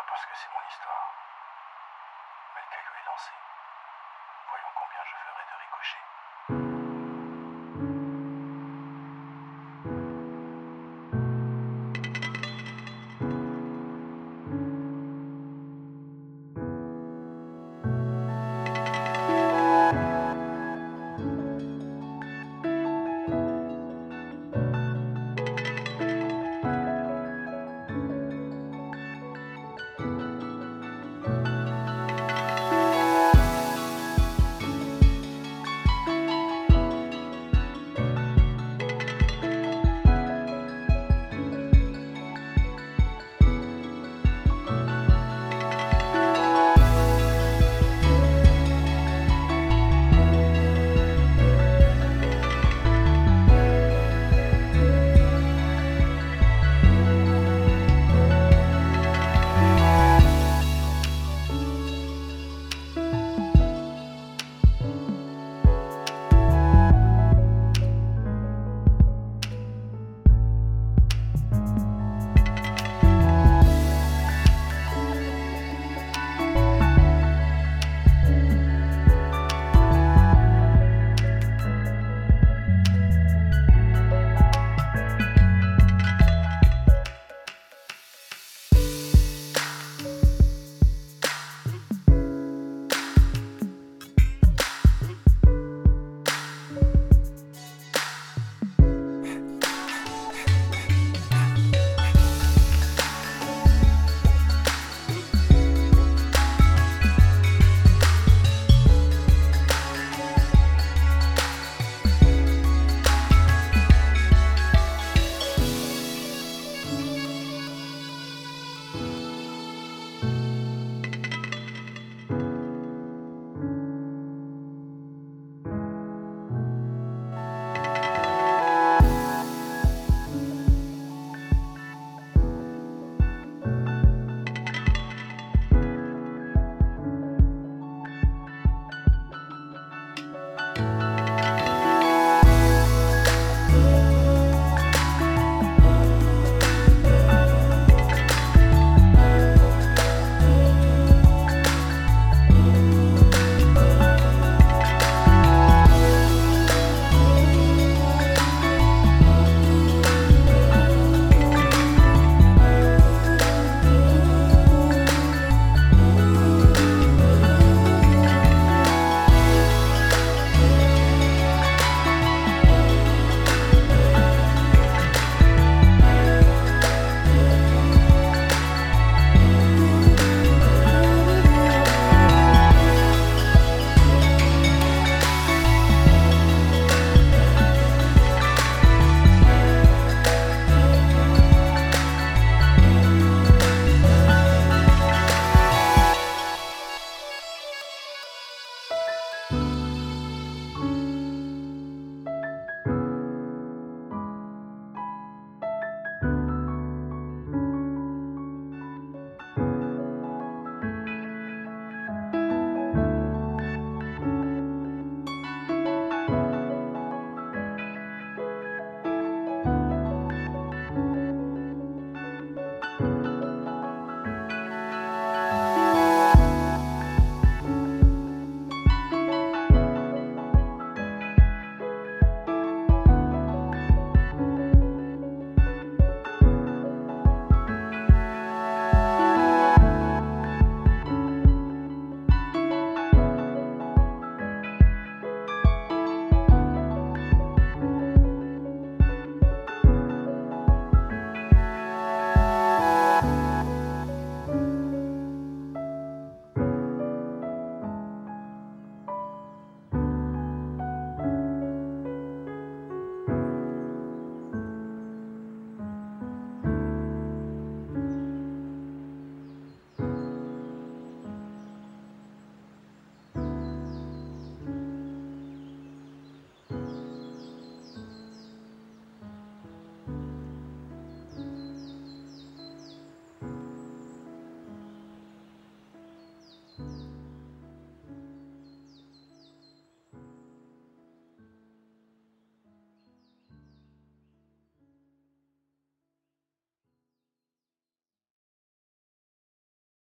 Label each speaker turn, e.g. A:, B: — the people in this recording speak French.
A: parce que c'est mon histoire. Mais le caillou est lancé. Voyons combien